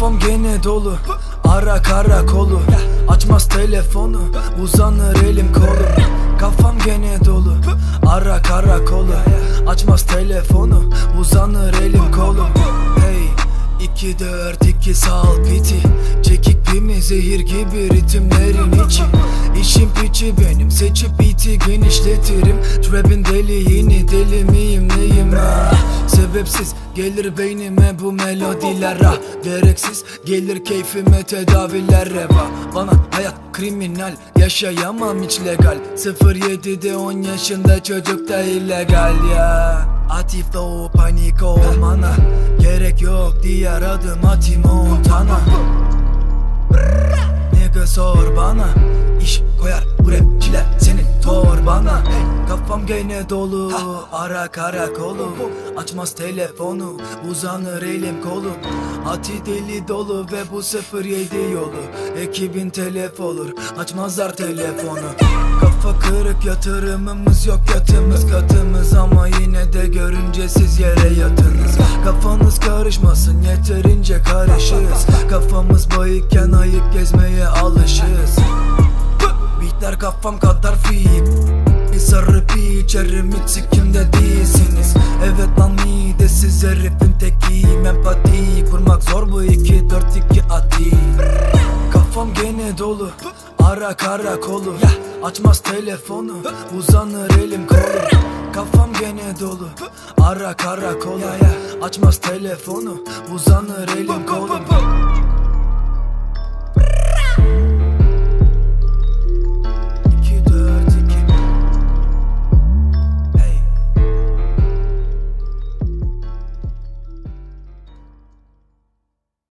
Kafam gene dolu. Ara karakolu. Açmaz telefonu. Uzanır elim kolum Kafam gene dolu. Ara karakolu. Açmaz telefonu. Uzanır elim kolum Hey 2 4 2 sal piti. Çekik pimi zehir gibi ritimlerin içi İşim piçi benim seçip biti genişletirim. Trap'in deliğini deli miyim neyim? Ha Sebepsiz gelir beynime bu melodiler ah Gereksiz gelir keyfime tedaviler reva Bana hayat kriminal yaşayamam hiç legal. 07'de 10 yaşında çocuk da illegal ya. Atif flow panik olmana Gerek yok diğer adım atayım Montana Nigga sor bana İş koyar bu rapçiler senin torbana Kafam gene dolu. Ara karakolu Açmaz telefonu uzanır elim kolum. Ati deli dolu ve bu 07 yolu. Ekibin telef olur açmazlar telefonu. Kafa kırık yatırımımız yok yatımız katımız. Ama yine de görünce siz yere yatırırız Kafanız karışmasın yeterince karışırız. Kafamız bayıkken ayık gezmeye Beatler kafam kadar fit. Sarı piçerim hiç sikimde değilsiniz. Evet lan midesiz herifin tekiyim. Empati kurmak zor bu 2 4 2 ati. Kafam gene dolu Ara karakolu. Açmaz telefonu Uzanır elim. Kolum Kafam gene dolu Ara karakolu. Açmaz telefonu Uzanır elim kolum